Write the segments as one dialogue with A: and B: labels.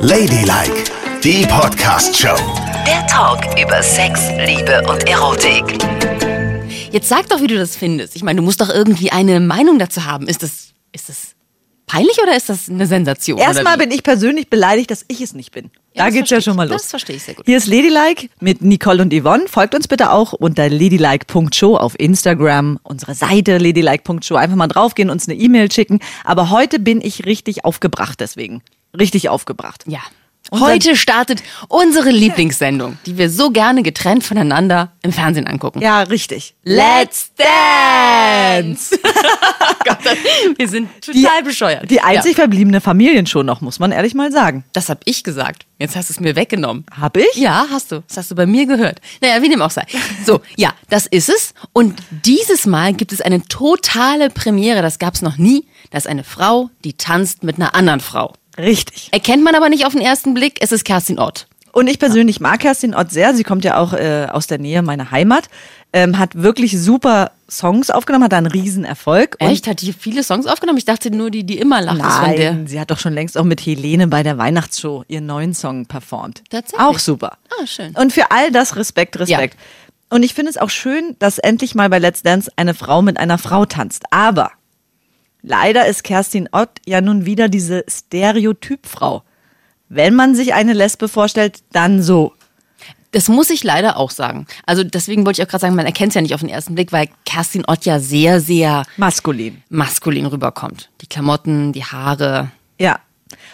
A: Ladylike, die Podcast-Show.
B: Der Talk über Sex, Liebe und Erotik.
C: Jetzt sag doch, wie du das findest. Ich meine, du musst doch irgendwie eine Meinung dazu haben. Ist das, ist das peinlich oder ist das eine Sensation?
D: Erstmal bin ich persönlich beleidigt, dass ich es nicht bin.
C: Ja,
D: da geht's ja schon mal los.
C: Das verstehe ich sehr gut.
D: Hier ist Ladylike mit Nicole und Yvonne. Folgt uns bitte auch unter ladylike.show auf Instagram, unsere Seite ladylike.show. Einfach mal draufgehen, uns eine E-Mail schicken. Aber heute bin ich richtig aufgebracht deswegen. Richtig aufgebracht.
C: Ja. Heute startet unsere Lieblingssendung, die wir so gerne getrennt voneinander im Fernsehen angucken.
D: Ja, richtig.
C: Let's Dance! Gott, wir sind total bescheuert.
D: Die einzig
C: Ja,
D: verbliebene Familienshow noch, muss man ehrlich mal sagen.
C: das habe ich gesagt. Jetzt hast du es mir weggenommen.
D: Hab ich?
C: Ja, hast du. Das hast du bei mir gehört. Naja, wie dem auch sei. So, ja, das ist es. Und dieses Mal gibt es eine totale Premiere. Das gab es noch nie. Das ist eine Frau, die tanzt mit einer anderen Frau.
D: Richtig.
C: Erkennt man aber nicht auf den ersten Blick. Es ist Kerstin Ott.
D: Und ich persönlich mag Kerstin Ott sehr. Sie kommt ja auch äh, aus der Nähe meiner Heimat. Ähm, hat wirklich super Songs aufgenommen, hat da einen Riesenerfolg. Und
C: Echt? Hat die viele Songs aufgenommen? Ich dachte nur, die, die immer lacht. ist von der.
D: Nein, sie hat doch schon längst auch mit Helene bei der Weihnachtsshow ihren neuen Song performt.
C: Tatsächlich?
D: Auch super.
C: Ah, schön.
D: Und für all das Respekt, Respekt. Und ich finde es auch schön, dass endlich mal bei Let's Dance eine Frau mit einer Frau tanzt. Aber leider ist Kerstin Ott ja nun wieder diese Stereotypfrau. Wenn man sich eine Lesbe vorstellt, dann so.
C: Das muss ich leider auch sagen. Also deswegen wollte ich auch gerade sagen, man erkennt es ja nicht auf den ersten Blick, weil Kerstin Ott ja sehr, sehr
D: Maskulin.
C: maskulin rüberkommt. Die Klamotten, die Haare.
D: Ja.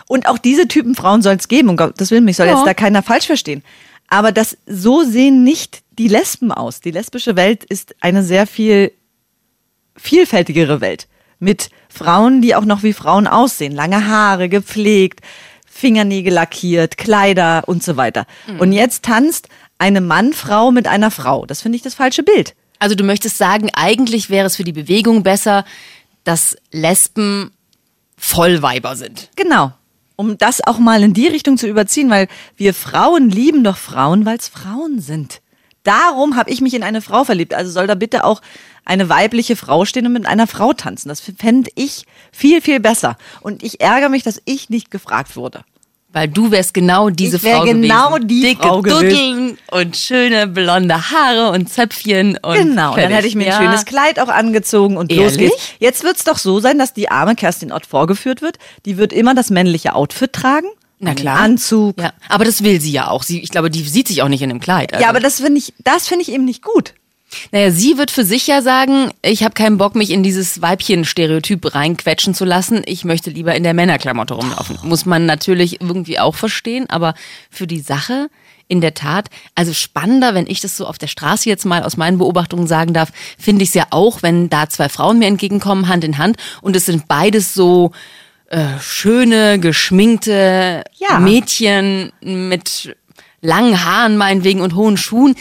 D: Und auch diese Typen Frauen soll es geben. Um Gottes Willen, mich soll
C: Ja.
D: jetzt da keiner falsch verstehen. Aber das, so sehen nicht die Lesben aus. Die lesbische Welt ist eine sehr viel vielfältigere Welt. Mit Frauen, die auch noch wie Frauen aussehen. Lange Haare, gepflegt, Fingernägel lackiert, Kleider und so weiter. Und jetzt tanzt eine Mann-Frau mit einer Frau. Das finde ich das falsche Bild.
C: Also du möchtest sagen, eigentlich wäre es für die Bewegung besser, dass Lesben Vollweiber sind.
D: Genau. Um das auch mal in die Richtung zu überziehen, weil wir Frauen lieben doch Frauen, weil es Frauen sind. Darum habe ich mich in eine Frau verliebt. Also soll da bitte auch eine weibliche Frau stehen und mit einer Frau tanzen. Das fände ich viel, viel besser. Und ich ärgere mich, dass ich nicht gefragt wurde.
C: Weil du wärst genau diese
D: Ich wär
C: Frau
D: genau
C: gewesen.
D: die
C: Dicke
D: Frau.
C: Duddeln und schöne blonde Haare und Zöpfchen und
D: Genau, dann
C: fertig.
D: hätte ich mir
C: ja.
D: ein schönes Kleid auch angezogen und los
C: Ehrlich?
D: geht's. Jetzt wird's doch so sein, dass die arme Kerstin Ott vorgeführt wird. Die wird immer das männliche Outfit tragen.
C: Na klar.
D: Anzug.
C: Ja, aber das will sie ja auch. Sie, ich glaube, die sieht sich auch nicht in einem Kleid. Also.
D: Ja, aber das finde ich, das finde ich eben nicht gut.
C: Naja, sie wird für sich ja sagen, ich habe keinen Bock, mich in dieses Weibchen-Stereotyp reinquetschen zu lassen. Ich möchte lieber in der Männerklamotte rumlaufen. Muss man natürlich irgendwie auch verstehen, aber für die Sache in der Tat, also spannender, wenn ich das so auf der Straße jetzt mal aus meinen Beobachtungen sagen darf, finde ich es ja auch, wenn da zwei Frauen mir entgegenkommen, Hand in Hand, und es sind beides so äh, schöne, geschminkte
D: Ja.
C: Mädchen mit langen Haaren meinetwegen und hohen Schuhen.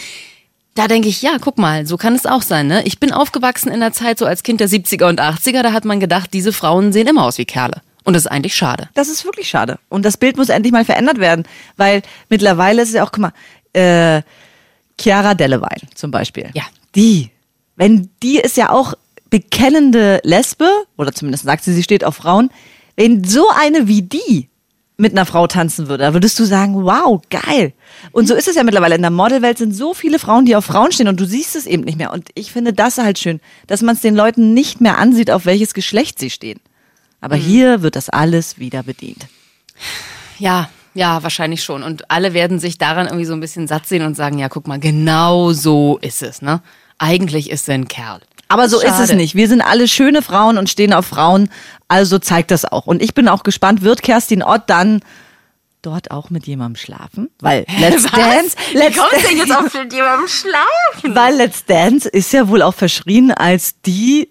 C: Da denke ich, ja, guck mal, so kann es auch sein. Ne? Ich bin aufgewachsen in der Zeit so als Kind der 70er und 80er, da hat man gedacht, diese Frauen sehen immer aus wie Kerle. Und das ist eigentlich schade.
D: Das ist wirklich schade. Und das Bild muss endlich mal verändert werden, weil mittlerweile ist es ja auch, guck mal, äh, Chiara Delevingne zum Beispiel.
C: Ja.
D: Die, wenn die ist ja auch bekennende Lesbe, oder zumindest sagt sie, sie steht auf Frauen. Wenn so eine wie die mit einer Frau tanzen würde, da würdest du sagen, wow, geil. Und so ist es ja mittlerweile. In der Modelwelt sind so viele Frauen, die auf Frauen stehen und du siehst es eben nicht mehr. Und ich finde das halt schön, dass man es den Leuten nicht mehr ansieht, auf welches Geschlecht sie stehen. Aber hier wird das alles wieder bedient.
C: Ja, ja, wahrscheinlich schon. Und alle werden sich daran irgendwie so ein bisschen satt sehen und sagen, ja, guck mal, genau so ist es, ne? Eigentlich ist sie ein Kerl.
D: Aber so ist es
C: Schade.
D: nicht. Wir sind alle schöne Frauen und stehen auf Frauen. Also zeigt das auch. Und ich bin auch gespannt, wird Kerstin Ott dann dort auch mit jemandem schlafen? Weil Let's
C: Was?
D: Dance,
C: Wie
D: Let's
C: kommst du jetzt auf mit jemandem schlafen?
D: weil Let's Dance ist ja wohl auch verschrien als die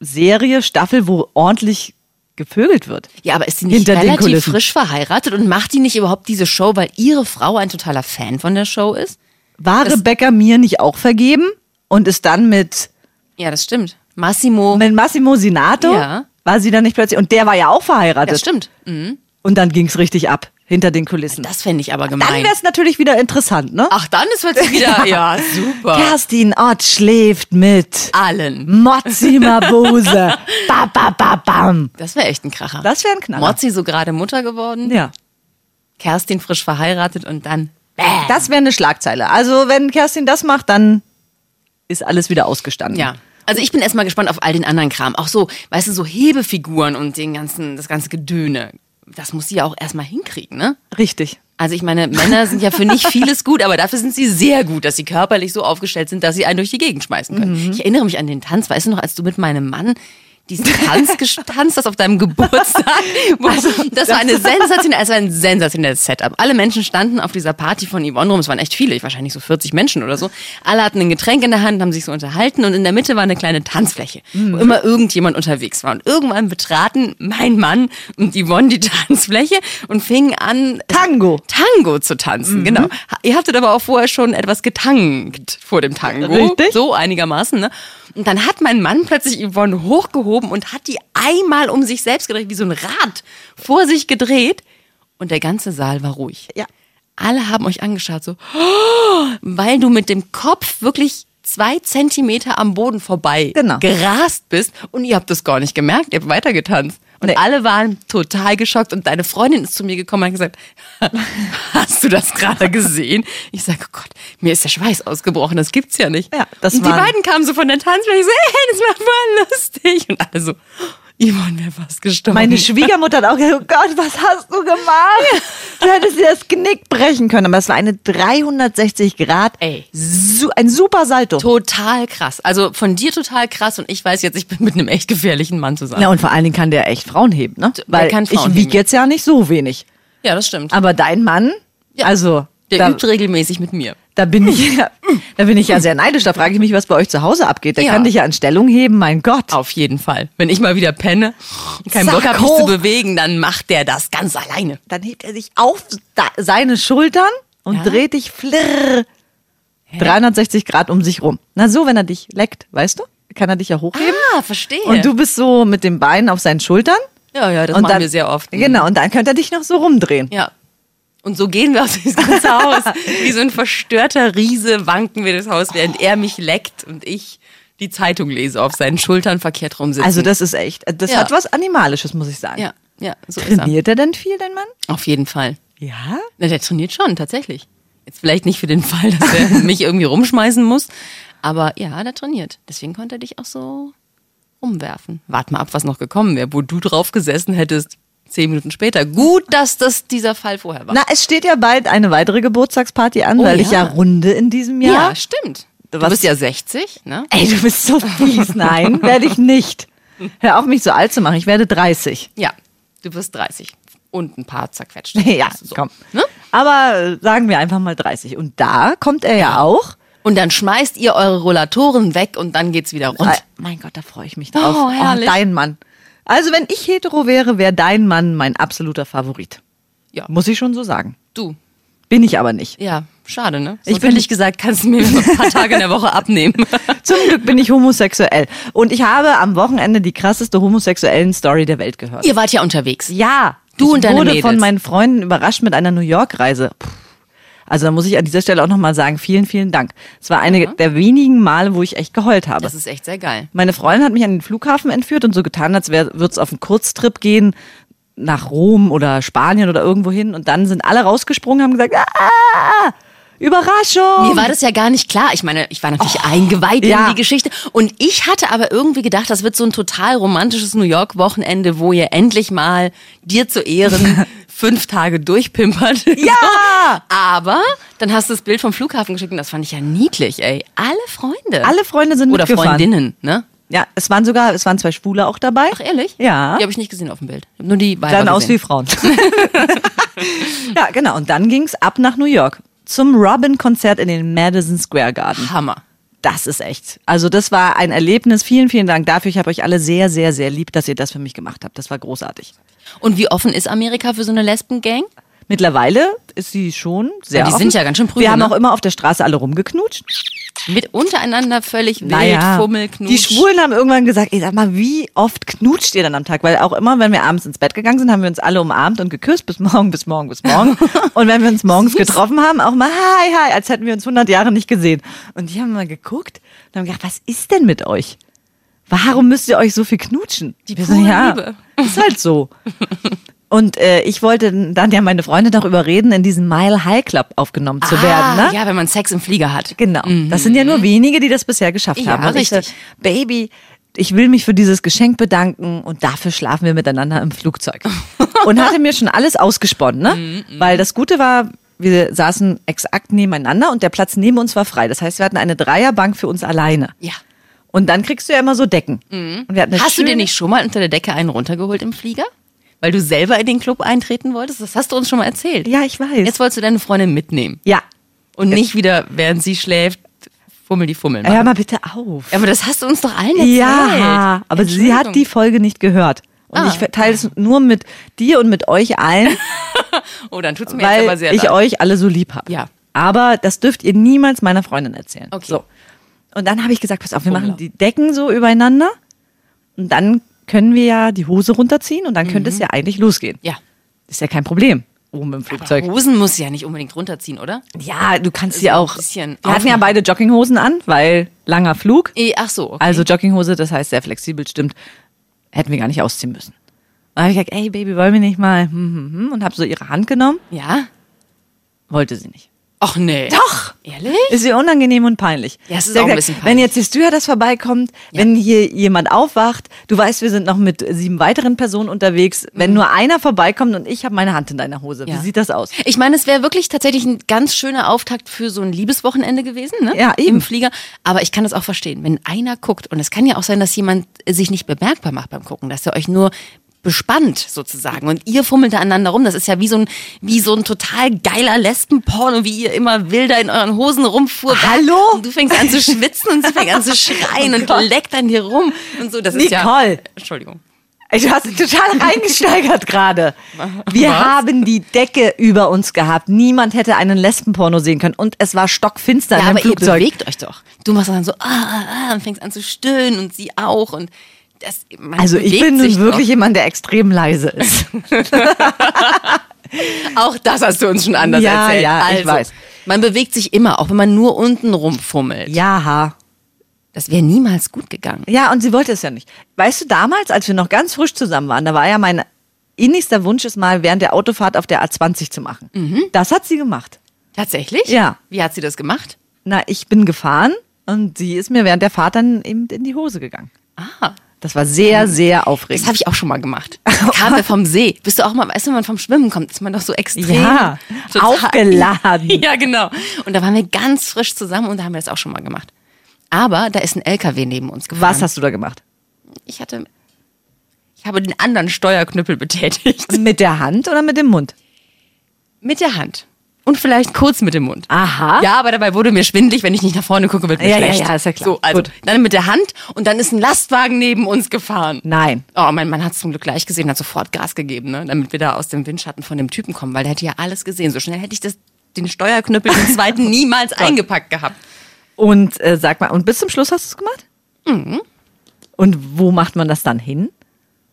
D: Serie, Staffel, wo ordentlich gevögelt wird.
C: Ja, aber ist sie nicht relativ frisch verheiratet und macht die nicht überhaupt diese Show, weil ihre Frau ein totaler Fan von der Show ist?
D: War
C: Das-
D: Rebecca mir nicht auch vergeben und ist dann mit,
C: Ja, das stimmt. Massimo.
D: mit Massimo Sinato?
C: Ja.
D: War sie dann nicht plötzlich? Und der war ja auch verheiratet.
C: das stimmt. Mhm.
D: Und dann ging's richtig ab. hinter den Kulissen.
C: Das fände ich aber
D: Dann
C: gemein.
D: wäre es natürlich wieder interessant, ne?
C: Ach, dann ist plötzlich wieder, ja, super.
D: Kerstin Ott schläft mit
C: Allen.
D: Mozzi Mabuse. ba, ba, ba, bam.
C: Das wäre echt ein Kracher.
D: Das wäre ein Knaller.
C: Mozzi so gerade Mutter geworden,
D: Ja.
C: Kerstin frisch verheiratet und dann
D: Das wäre eine Schlagzeile. Also, wenn Kerstin das macht, dann ist alles wieder ausgestanden.
C: Ja. Also ich bin erstmal gespannt auf all den anderen Kram. Auch so, weißt du, so Hebefiguren und den ganzen, das ganze Gedöne. Das muss sie ja auch erstmal hinkriegen, ne?
D: Richtig.
C: Also ich meine, Männer sind ja für nicht vieles gut, aber dafür sind sie sehr gut, dass sie körperlich so aufgestellt sind, dass sie einen durch die Gegend schmeißen können.
D: Mhm.
C: Ich erinnere mich an den Tanz, weißt du noch, als du mit meinem Mann diesen Tanz getanzt hast auf deinem Geburtstag.
D: Also,
C: das war eine sensationelle, war ein sensationelles Setup. Alle Menschen standen auf dieser Party von Yvonne rum, es waren echt viele, wahrscheinlich so 40 Menschen oder so. Alle hatten ein Getränk in der Hand, haben sich so unterhalten und in der Mitte war eine kleine Tanzfläche,
D: Mhm.
C: wo immer irgendjemand unterwegs war. Und irgendwann betraten mein Mann und Yvonne die Tanzfläche und fingen an,
D: Tango.
C: Tango zu tanzen, genau. Ha- Ihr habtet aber auch vorher schon etwas getankt vor dem Tango.
D: Richtig.
C: So einigermaßen, ne? Und dann hat mein Mann plötzlich Yvonne hochgehoben und hat die einmal um sich selbst gedreht, wie so ein Rad vor sich gedreht. Und der ganze Saal war ruhig.
D: Ja.
C: Alle haben euch angeschaut, so, "Oh", weil du mit dem Kopf wirklich zwei Zentimeter am Boden vorbei
D: Genau.
C: gerast bist und ihr habt das gar nicht gemerkt, ihr habt weitergetanzt. Und
D: Nee.
C: alle waren total geschockt und deine Freundin ist zu mir gekommen und hat gesagt, hast du das gerade gesehen? Ich sage, oh Gott, mir ist der Schweiß ausgebrochen, das gibt's ja nicht.
D: Ja, das
C: und die beiden kamen so von der Tanzfläche, ich so, hey, das war voll lustig. Und alle so, Yvonne wäre fast gestorben.
D: Meine Schwiegermutter hat auch gesagt, oh Gott, was hast du gemacht? Du hättest dir das Genick brechen können. Aber es war eine 360 Grad,
C: Ey.
D: su ein super Salto.
C: Total krass. Also von dir total krass und ich weiß jetzt, ich bin mit einem echt gefährlichen Mann zusammen.
D: Ja, und vor allen Dingen kann der echt Frauen heben, ne?
C: Der
D: Weil
C: kann Frauen
D: ich wiege jetzt ja nicht so wenig.
C: Ja, das stimmt.
D: Aber dein Mann,
C: Ja.
D: also,
C: Der
D: da,
C: übt regelmäßig mit mir.
D: Da bin ich ja, da bin ich ja sehr neidisch. Da frage ich mich, was bei euch zu Hause abgeht. Der
C: Ja.
D: kann dich ja an Stellung heben, mein Gott.
C: Auf jeden Fall. Wenn ich mal wieder penne, keinen
D: Zack,
C: Bock habe, mich zu bewegen, dann macht der das ganz alleine.
D: Dann hebt er sich auf seine Schultern und
C: Ja.
D: dreht dich flirr 360 Grad um sich rum. Na so, wenn er dich leckt, weißt du? Kann er dich ja hochheben.
C: Ah, verstehe.
D: Und du bist so mit dem Bein auf seinen Schultern.
C: ja, ja, das
D: und
C: machen
D: dann,
C: wir sehr oft.
D: Genau, und dann könnte er dich noch so rumdrehen.
C: Ja. Und so gehen wir aus diesem ganzen Haus. Wie so ein verstörter Riese wanken wir das Haus, während er mich leckt und ich die Zeitung lese, auf seinen Schultern verkehrt rumsitzen.
D: Also das ist echt, das
C: Ja.
D: hat was Animalisches, muss ich sagen.
C: ja, ja, so ist er.
D: Trainiert er denn viel, dein Mann?
C: Auf jeden Fall.
D: Ja.
C: Na, der trainiert schon, tatsächlich. Jetzt vielleicht nicht für den Fall, dass er mich irgendwie rumschmeißen muss, aber ja, der trainiert. Deswegen konnte er dich auch so rumwerfen. Wart mal ab, was noch gekommen wäre, wo du drauf gesessen hättest, zehn Minuten später. Gut, dass das dieser Fall vorher war.
D: Na, es steht ja bald eine weitere Geburtstagsparty an,
C: Oh
D: weil ich
C: ja.
D: ja runde in diesem Jahr.
C: ja, stimmt. Du
D: Was-
C: bist ja 60, ne?
D: Ey, du bist so fies. Nein, werde ich nicht. Hör auf, mich so alt zu machen. Ich werde 30.
C: Ja, du bist 30 und ein paar zerquetscht.
D: Ja,
C: so.
D: komm.
C: Ne?
D: Aber äh, sagen wir einfach mal 30. Und da kommt er ja auch.
C: Und dann schmeißt ihr eure Rollatoren weg und dann geht's wieder rund.
D: Äh, mein Gott, da freue ich mich drauf.
C: Oh, herrlich.
D: dein Mann. Also, wenn ich hetero wäre, wäre dein Mann mein absoluter Favorit.
C: Ja.
D: Muss ich schon so sagen.
C: Du.
D: Bin ich aber nicht.
C: Ja, schade, ne?
D: Ich
C: Ich
D: bin-
C: nicht gesagt, kannst du mir noch ein paar Tage in der Woche abnehmen.
D: Zum Glück bin ich homosexuell. Und ich habe am Wochenende die krasseste homosexuellen Story der Welt gehört.
C: Ihr wart ja unterwegs.
D: Ja.
C: Du
D: ich
C: und deine
D: wurde
C: Mädels.
D: von meinen Freunden überrascht mit einer New York-Reise. Also da muss ich an dieser Stelle auch nochmal sagen, vielen, vielen Dank. Es war eine der wenigen Male, wo ich echt geheult habe.
C: Das ist echt sehr geil.
D: Meine Freundin hat mich an den Flughafen entführt und so getan, als würde es auf einen Kurztrip gehen nach Rom oder Spanien oder irgendwo hin. Und dann sind alle rausgesprungen, haben gesagt, ah, Überraschung.
C: Mir war das ja gar nicht klar. Ich meine, ich war natürlich eingeweiht
D: Oh. ja.
C: in die Geschichte. Und ich hatte aber irgendwie gedacht, das wird so ein total romantisches New York-Wochenende, wo ihr endlich mal dir zu Ehren fünf Tage durchpimpert.
D: Ja!
C: Aber dann hast du das Bild vom Flughafen geschickt und das fand ich ja niedlich, ey. Alle Freunde.
D: Alle Freunde sind
C: Oder
D: mitgefahren.
C: Freundinnen, ne?
D: Ja, es waren sogar, es waren zwei Schwule auch dabei.
C: Ach, ehrlich?
D: Ja.
C: Die habe ich nicht gesehen auf dem Bild. Nur die Weiber
D: Sahen aus wie. Frauen. ja, genau. Und dann ging's ab nach New York zum Robin-Konzert in den Madison Square Garden.
C: Hammer.
D: Das ist echt. Also das war ein Erlebnis. Vielen, vielen Dank dafür. Ich habe euch alle sehr, sehr, sehr lieb, dass ihr das für mich gemacht habt. Das war großartig.
C: Und wie offen ist Amerika für so eine Lesbengang?
D: Mittlerweile ist sie schon sehr
C: Ja, die
D: offen.
C: sind ja ganz schön prüde,
D: Wir haben
C: ne?
D: auch immer auf der Straße alle rumgeknutscht.
C: Mit untereinander völlig wild,
D: Naja,
C: Fummel, Knutsch.
D: die Schwulen haben irgendwann gesagt, ey, sag mal, wie oft knutscht ihr dann am Tag? Weil auch immer, wenn wir abends ins Bett gegangen sind, haben wir uns alle umarmt und geküsst, bis morgen, bis morgen, bis morgen. und wenn wir uns morgens getroffen haben, auch mal hi, hi, als hätten wir uns 100 Jahre nicht gesehen. Und die haben mal geguckt und haben gedacht, was ist denn mit euch? Warum müsst ihr euch so viel knutschen?
C: Die
D: so,
C: pure
D: ja,
C: Liebe.
D: ist halt so. Und äh, ich wollte dann ja meine Freunde darüber reden, in diesen Mile High Club aufgenommen zu werden. Ne?
C: Ah, Ja, wenn man Sex im Flieger hat.
D: Genau. Das sind ja nur wenige, die das bisher geschafft
C: Ja,
D: haben. Und ich
C: richtig.
D: Baby, ich will mich für dieses Geschenk bedanken und dafür schlafen wir miteinander im Flugzeug. und hatte mir schon alles ausgesponnen, ne?
C: Mhm,
D: Weil das Gute war, wir saßen exakt nebeneinander und der Platz neben uns war frei. Das heißt, wir hatten eine Dreierbank für uns alleine.
C: Ja.
D: Und dann kriegst du ja immer so Decken.
C: Mhm. Hast du dir nicht schon mal unter der Decke einen runtergeholt im Flieger? Weil du selber in den Club eintreten wolltest? Das hast du uns schon mal erzählt.
D: Ja, ich weiß.
C: Jetzt wolltest du deine Freundin mitnehmen.
D: ja.
C: Und nicht wieder, während sie schläft, fummel die Fummel machen.
D: Hör mal bitte auf.
C: aber das hast du uns doch allen erzählt.
D: Ja, aber sie hat die Folge nicht gehört. Und
C: Ah.
D: ich teile es nur mit dir und mit euch allen,
C: Oh, dann tut's mir jetzt
D: weil
C: aber sehr
D: ich
C: leid.
D: euch alle so lieb habe.
C: Ja.
D: Aber das dürft ihr niemals meiner Freundin erzählen.
C: Okay.
D: So. Und dann habe ich gesagt, pass auf, wir
C: Fummler.
D: machen die Decken so übereinander und dann können wir ja die Hose runterziehen und dann könnte es ja eigentlich losgehen.
C: Mhm. Ja.
D: Ist ja kein Problem. Oben im Flugzeug.
C: Hosen muss ja nicht unbedingt runterziehen, oder?
D: Ja, du kannst sie
C: ein
D: auch.
C: bisschen
D: Wir hatten ja beide Jogginghosen an, weil langer Flug.
C: Eh, ach so, okay.
D: Also Jogginghose, das heißt sehr flexibel, stimmt. Hätten wir gar nicht ausziehen müssen. Dann habe ich gesagt, ey Baby, wollen wir nicht mal? Hm, hm, hm, und habe so ihre Hand genommen.
C: Ja?
D: Wollte sie nicht.
C: Ach nee.
D: Doch!
C: Ehrlich?
D: Ist ihr unangenehm und peinlich.
C: Ja, es ist auch ein bisschen
D: Wenn
C: peinlich.
D: jetzt die Stewardess vorbeikommt, wenn hier jemand aufwacht, du weißt, wir sind noch mit sieben weiteren Personen unterwegs, wenn nur einer vorbeikommt und ich habe meine Hand in deiner Hose.
C: Mhm. Ja.
D: Wie sieht das aus?
C: Ich meine, es wäre wirklich tatsächlich ein ganz schöner Auftakt für so ein Liebeswochenende gewesen, ne?
D: Ja, eben.
C: Im Flieger. Aber ich kann das auch verstehen, wenn einer guckt, und es kann ja auch sein, dass jemand sich nicht bemerkbar macht beim Gucken, dass er euch nur bespannt sozusagen und ihr fummelt da aneinander rum. Das ist ja wie so ein wie so ein total geiler Lesbenporno, wie ihr immer wilder in euren Hosen rumfuhr.
D: Hallo?
C: Und du fängst an zu schwitzen und sie fängt an zu schreien und leckt an dir rum und so. Das ist ja.
D: Nicole.
C: Entschuldigung.
D: Du hast dich total reingesteigert gerade. Wir
C: Was?
D: haben die Decke über uns gehabt. Niemand hätte einen Lesbenporno sehen können. Und es war stockfinster
C: Ja,
D: dem
C: aber ihr
D: Flugzeug.
C: bewegt euch doch. Du machst dann so ah, ah, ah, und fängst an zu stöhnen und sie auch und das.
D: Also ich bin wirklich jemand, der extrem leise ist.
C: Doch. Auch das hast du uns schon anders
D: Ja,
C: erzählt.
D: ja, ich
C: also,
D: weiß.
C: Man bewegt sich immer, auch wenn man nur unten rumfummelt.
D: ja.
C: Das wäre niemals gut gegangen.
D: Ja, und sie wollte es ja nicht. Weißt du, damals, als wir noch ganz frisch zusammen waren, da war ja mein innigster Wunsch, es mal während der Autofahrt auf der A20 zu machen. Das hat sie gemacht.
C: Tatsächlich?
D: Ja.
C: Wie hat sie das gemacht?
D: Na, ich bin gefahren und sie ist mir während der Fahrt dann eben in die Hose gegangen.
C: Ah.
D: Das war sehr, sehr
C: Das
D: aufregend.
C: habe ich auch schon mal gemacht. Kam wir vom See. Bist du auch mal, weißt du, wenn man vom Schwimmen kommt, ist man doch so extrem.
D: Ja, aufgeladen.
C: Ja, genau. Und da waren wir ganz frisch zusammen und da haben wir das auch schon mal gemacht. Aber da ist ein LKW neben uns gefahren.
D: Was hast du da gemacht?
C: Ich hatte, ich habe den anderen Steuerknüppel betätigt.
D: Mit der Hand oder mit dem Mund?
C: Mit der Hand. Und vielleicht kurz mit dem Mund.
D: Aha.
C: Ja, aber dabei wurde mir schwindelig, wenn ich nicht nach vorne gucke, wird mir
D: Ja, ja,
C: schlecht.
D: ja, ist ja klar.
C: So, also
D: Gut.
C: dann mit der Hand und dann ist ein Lastwagen neben uns gefahren.
D: Nein.
C: Oh, mein Mann hat es zum Glück gleich gesehen, hat sofort Gas gegeben, ne, damit wir da aus dem Windschatten von dem Typen kommen, weil der hätte ja alles gesehen. So schnell hätte ich das, den Steuerknüppel, den zweiten, niemals eingepackt gehabt.
D: Und äh, sag mal, und bis zum Schluss hast du es gemacht? Mhm. Und wo macht man das dann hin?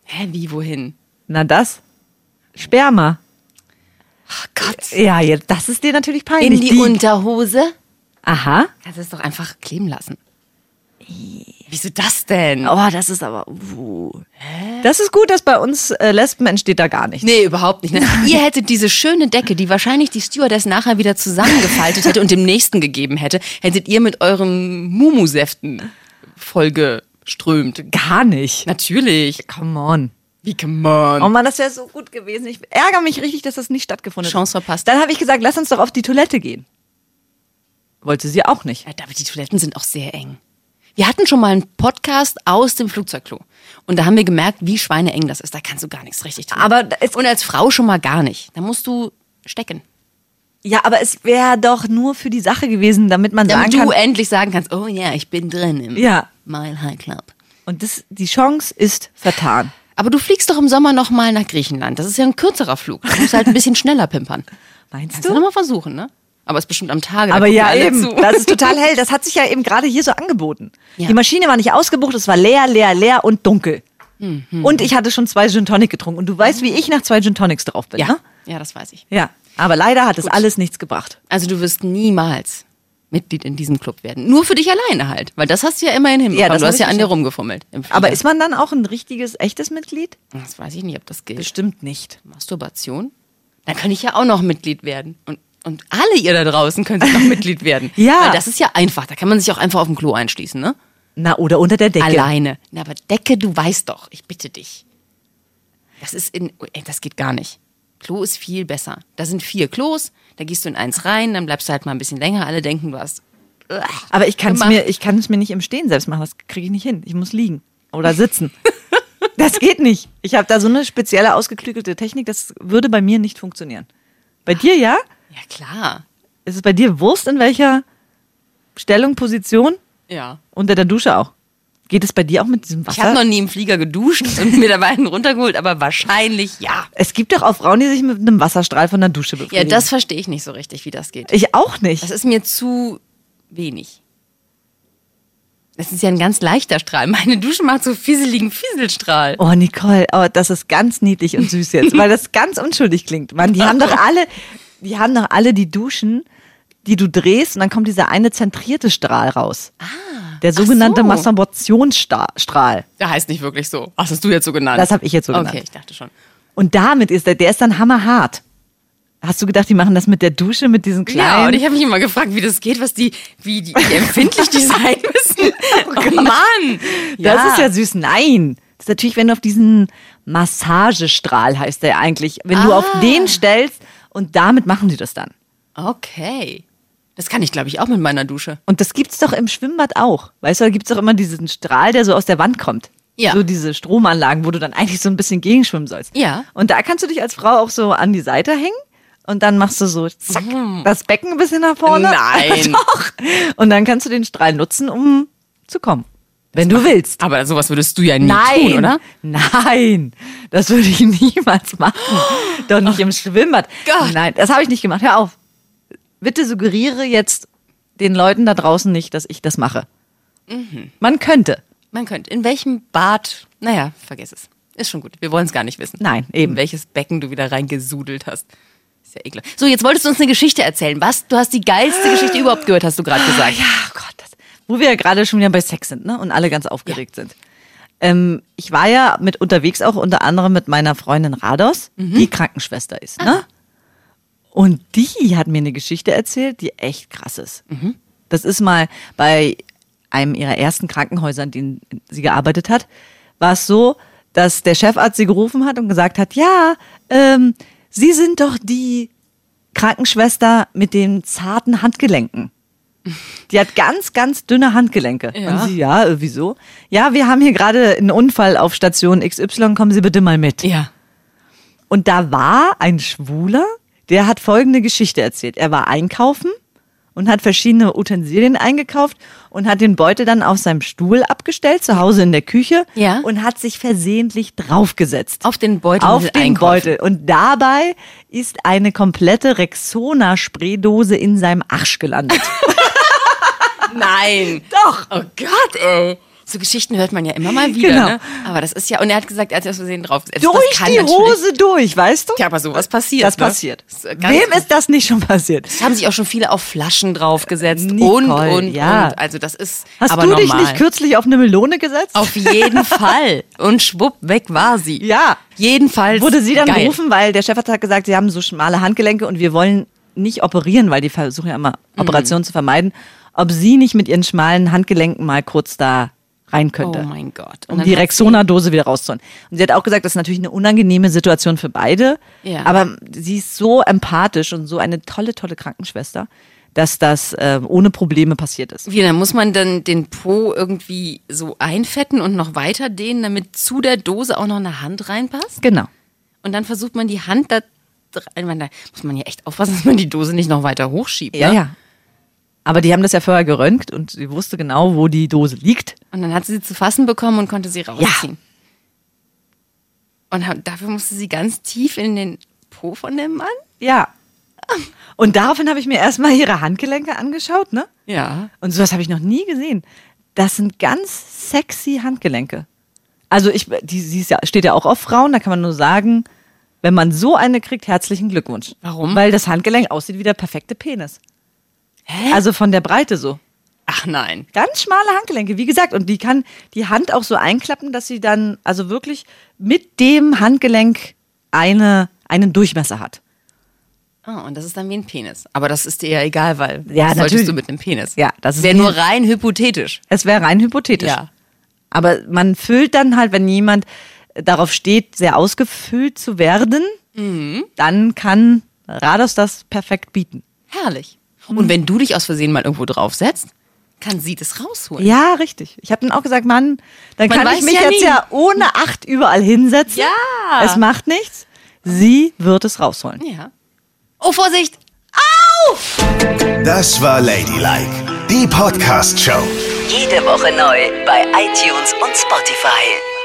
C: Hä, wie, wohin?
D: Na das? Sperma.
C: Ach Gott.
D: Ja, jetzt, das ist dir natürlich peinlich.
C: In die, Unterhose?
D: Aha.
C: Kannst du es doch einfach kleben lassen. Wieso das denn?
D: Oh, das ist aber. Uh. Das ist gut, dass bei uns äh, Lesben entsteht da gar nichts.
C: Nee, überhaupt nicht. Ne? Ihr hättet diese schöne Decke, die wahrscheinlich die Stewardess nachher wieder zusammengefaltet hätte und dem nächsten gegeben hätte, hättet ihr mit euren Mumusäften vollgeströmt.
D: Gar nicht.
C: Natürlich.
D: Come on.
C: Wie, come on.
D: Oh Mann, das wäre so gut gewesen. Ich ärgere mich richtig, dass das nicht stattgefunden
C: Chance
D: hat.
C: verpasst.
D: Dann habe ich gesagt, lass uns doch auf die Toilette gehen. Wollte sie auch nicht.
C: Aber die Toiletten sind auch sehr eng. Wir hatten schon mal einen Podcast aus dem Flugzeugklo. Und da haben wir gemerkt, wie schweineeng das ist. Da kannst du gar nichts richtig tun.
D: Aber es-
C: und als Frau schon mal gar nicht. Da musst du stecken.
D: Ja, aber es wäre doch nur für die Sache gewesen, damit man
C: Damit
D: sagen
C: du
D: kann.
C: endlich sagen kannst, oh ja, ich bin drin im
D: Ja.
C: Mile High Club.
D: Und das, die Chance ist vertan.
C: Aber du fliegst doch im Sommer noch mal nach Griechenland. Das ist ja ein kürzerer Flug. Du musst halt ein bisschen schneller pimpern.
D: Meinst
C: Kannst du noch mal versuchen, ne? Aber es ist bestimmt am Tage.
D: Aber ja, eben.
C: zu.
D: Das ist total hell. Das hat sich ja eben gerade hier so angeboten.
C: Ja.
D: Die Maschine war nicht ausgebucht, es war leer, leer, leer und dunkel.
C: Mhm.
D: Und ich hatte schon zwei Gin Tonic getrunken. Und du weißt, wie ich nach zwei Gin Tonics drauf bin,
C: ja.
D: ne?
C: ja, das weiß ich.
D: Ja. Aber leider hat es alles nichts gebracht.
C: Also du wirst niemals Mitglied in diesem Club werden. Nur für dich alleine halt. Weil das hast du ja immerhin hinbekommen.
D: Ja, das
C: du hast ja an dir rumgefummelt.
D: Aber ist man dann auch ein richtiges, echtes Mitglied?
C: Das weiß ich nicht, ob das gilt.
D: Bestimmt nicht.
C: Masturbation? Dann kann ich ja auch noch Mitglied werden. Und, und alle ihr da draußen können sich noch Mitglied werden.
D: Ja.
C: Weil das ist ja einfach. Da kann man sich auch einfach auf dem Klo einschließen, ne?
D: Na, oder unter der Decke.
C: Alleine. Na, aber Decke, du weißt doch. Ich bitte dich. Das ist in. Ey, das geht gar nicht. Klo ist viel besser. Da sind vier Klos, da gehst du in eins rein, dann bleibst du halt mal ein bisschen länger. Alle denken, du hast.
D: Aber ich kann es mir, ich kann es mir nicht im Stehen selbst machen. Das kriege ich nicht hin. Ich muss liegen oder sitzen. das geht nicht. Ich habe da so eine spezielle ausgeklügelte Technik. Das würde bei mir nicht funktionieren. Bei dir ja?
C: Ja, klar.
D: Ist es bei dir Wurst in welcher Stellung, Position?
C: Ja.
D: Unter der Dusche auch. Geht es bei dir auch mit diesem
C: Ich habe
D: Wasser?
C: noch nie im Flieger geduscht und mir dabei einen runtergeholt, aber wahrscheinlich ja.
D: es gibt doch auch Frauen, die sich mit einem Wasserstrahl von der Dusche
C: Ja,
D: befriedigen.
C: das verstehe ich nicht so richtig, wie das geht.
D: ich auch nicht.
C: Das ist mir zu wenig. Das ist ja ein ganz leichter Strahl. Meine Dusche macht so fieseligen Fieselstrahl.
D: Oh, Nicole, oh, das ist ganz niedlich und süß jetzt, weil das ganz unschuldig klingt. Mann, die haben doch alle, die haben doch alle die Duschen, die du drehst und dann kommt dieser eine zentrierte Strahl raus. Ah. Der sogenannte
C: so.
D: Masturbationsstrahl.
C: Der heißt nicht wirklich so. Ach, das hast du jetzt so genannt.
D: Das hab ich jetzt so
C: okay,
D: genannt.
C: ich dachte schon.
D: Und damit ist der, der ist dann hammerhart. Hast du gedacht, die machen das mit der Dusche, mit diesen
C: Ja,
D: kleinen?
C: und ich habe mich immer gefragt, wie das geht, was die, wie, die, wie empfindlich die sein müssen. Oh, Mann!
D: Das ist ja süß. Nein. Das ist natürlich, wenn du auf diesen Massagestrahl heißt der eigentlich, wenn du auf
C: Ah.
D: den stellst und damit machen die das dann.
C: Okay. Das kann ich, glaube ich, auch mit meiner Dusche.
D: Und das gibt's doch im Schwimmbad auch. Weißt du, da gibt's doch immer diesen Strahl, der so aus der Wand kommt.
C: Ja.
D: So diese Stromanlagen, wo du dann eigentlich so ein bisschen gegenschwimmen sollst.
C: Ja.
D: Und da kannst du dich als Frau auch so an die Seite hängen und dann machst du so zack, das Becken ein bisschen nach vorne.
C: Mhm. Nein.
D: Doch. Und dann kannst du den Strahl nutzen, um zu kommen. Wenn du willst.
C: Aber sowas würdest du ja nie
D: Nein,
C: tun, oder?
D: Nein, das würde ich niemals machen. Doch nicht im Schwimmbad.
C: Gott.
D: Nein, das habe ich nicht gemacht. Hör auf. Bitte suggeriere jetzt den Leuten da draußen nicht, dass ich das mache.
C: Mhm.
D: Man könnte.
C: Man könnte. In welchem Bad? Naja, vergiss es. Ist schon gut. Wir wollen es gar nicht wissen.
D: Nein, eben.
C: In welches Becken du wieder reingesudelt hast. Ist ja ekelhaft. So, jetzt wolltest du uns eine Geschichte erzählen. Was? Du hast die geilste Geschichte überhaupt gehört, hast du gerade gesagt.
D: Ja, oh Gott, das, wo wir ja gerade schon wieder bei Sex sind, ne? Und alle ganz aufgeregt sind. Ähm, ich war ja mit unterwegs auch unter anderem mit meiner Freundin Rados,
C: Mhm.
D: die Krankenschwester ist, ne? Und die hat mir eine Geschichte erzählt, die echt krass ist.
C: Mhm.
D: Das ist mal bei einem ihrer ersten Krankenhäuser, in denen sie gearbeitet hat, war es so, dass der Chefarzt sie gerufen hat und gesagt hat, ja, ähm, Sie sind doch die Krankenschwester mit den zarten Handgelenken. Die hat ganz, ganz dünne Handgelenke.
C: Ja.
D: Und sie, ja, äh, wieso? Ja, wir haben hier gerade einen Unfall auf Station XY, kommen Sie bitte mal mit.
C: Ja.
D: Und da war ein Schwuler, der hat folgende Geschichte erzählt. Er war einkaufen und hat verschiedene Utensilien eingekauft und hat den Beutel dann auf seinem Stuhl abgestellt, zu Hause in der Küche,
C: Ja.
D: und hat sich versehentlich draufgesetzt.
C: Auf den Beutel
D: Auf den
C: einkaufen.
D: Beutel. Und dabei ist eine komplette Rexona-Spraydose in seinem Arsch gelandet.
C: Nein.
D: Doch.
C: Oh Gott, ey. So Geschichten hört man ja immer mal wieder,
D: Genau.
C: ne? Aber das ist ja, und er hat gesagt, er hat aus Versehen draufgesetzt.
D: durch
C: das kann
D: die Hose durch, weißt du?
C: Ja, aber sowas passiert.
D: Das
C: ne?
D: passiert.
C: Das ist
D: Wem ist das nicht schon passiert?
C: Es haben sich auch schon viele auf Flaschen draufgesetzt
D: Nicole,
C: und, und,
D: ja.
C: und. Also das ist
D: Hast
C: aber
D: du
C: normal.
D: dich nicht kürzlich auf eine Melone gesetzt?
C: Auf jeden Fall. Und schwupp, weg war sie.
D: Ja.
C: Jedenfalls.
D: Wurde sie dann
C: geil.
D: gerufen, weil der Chefarzt hat gesagt, sie haben so schmale Handgelenke und wir wollen nicht operieren, weil die versuchen ja immer
C: Mhm.
D: Operationen zu vermeiden, ob sie nicht mit ihren schmalen Handgelenken mal kurz da rein könnte.
C: Oh mein Gott. Und
D: Um die Rexona-Dose wieder rauszuholen. Und sie hat auch gesagt, das ist natürlich eine unangenehme Situation für beide.
C: Ja.
D: Aber sie ist so empathisch und so eine tolle, tolle Krankenschwester, dass das äh, ohne Probleme passiert ist.
C: Wie, dann muss man dann den Po irgendwie so einfetten und noch weiter dehnen, damit zu der Dose auch noch eine Hand reinpasst?
D: Genau.
C: Und dann versucht man die Hand da meine, da muss man ja echt aufpassen, dass man die Dose nicht noch weiter hochschiebt.
D: Ja,
C: ne?
D: ja. Aber die haben das ja vorher geröntgt und sie wusste genau, wo die Dose liegt.
C: Und dann hat sie sie zu fassen bekommen und konnte sie rausziehen. Und ha- dafür musste sie ganz tief in den Po von dem Mann?
D: Ja. Und daraufhin habe ich mir erstmal ihre Handgelenke angeschaut, ne?
C: Ja.
D: Und sowas habe ich noch nie gesehen. Das sind ganz sexy Handgelenke. Also ich, die, sie ja, steht ja auch auf Frauen, da kann man nur sagen, wenn man so eine kriegt, herzlichen Glückwunsch.
C: Warum?
D: Weil das Handgelenk aussieht wie der perfekte Penis.
C: Hä?
D: Also von der Breite so.
C: Ach nein.
D: Ganz schmale Handgelenke, wie gesagt. Und die kann die Hand auch so einklappen, dass sie dann also wirklich mit dem Handgelenk eine, einen Durchmesser hat.
C: Oh, und das ist dann wie ein Penis. Aber das ist dir ja egal, weil
D: Ja,
C: was
D: natürlich.
C: solltest du mit einem Penis?
D: Ja, das ist
C: wäre nur rein hypothetisch.
D: Es wäre rein hypothetisch.
C: Ja.
D: Aber man füllt dann halt, wenn jemand darauf steht, sehr ausgefüllt zu werden,
C: Mhm.
D: dann kann Rados das perfekt bieten.
C: Herrlich.
D: Mhm.
C: Und wenn du dich aus Versehen mal irgendwo draufsetzt, kann sie das rausholen.
D: Ja, richtig. Ich habe dann auch gesagt, Mann, dann
C: Man
D: kann ich mich
C: ja
D: jetzt
C: nie.
D: ja ohne Acht überall hinsetzen.
C: Ja.
D: Es macht nichts. Sie wird es rausholen.
C: Ja. Oh, Vorsicht!
A: Das war Ladylike, die Podcast-Show.
B: Jede Woche neu bei iTunes und Spotify.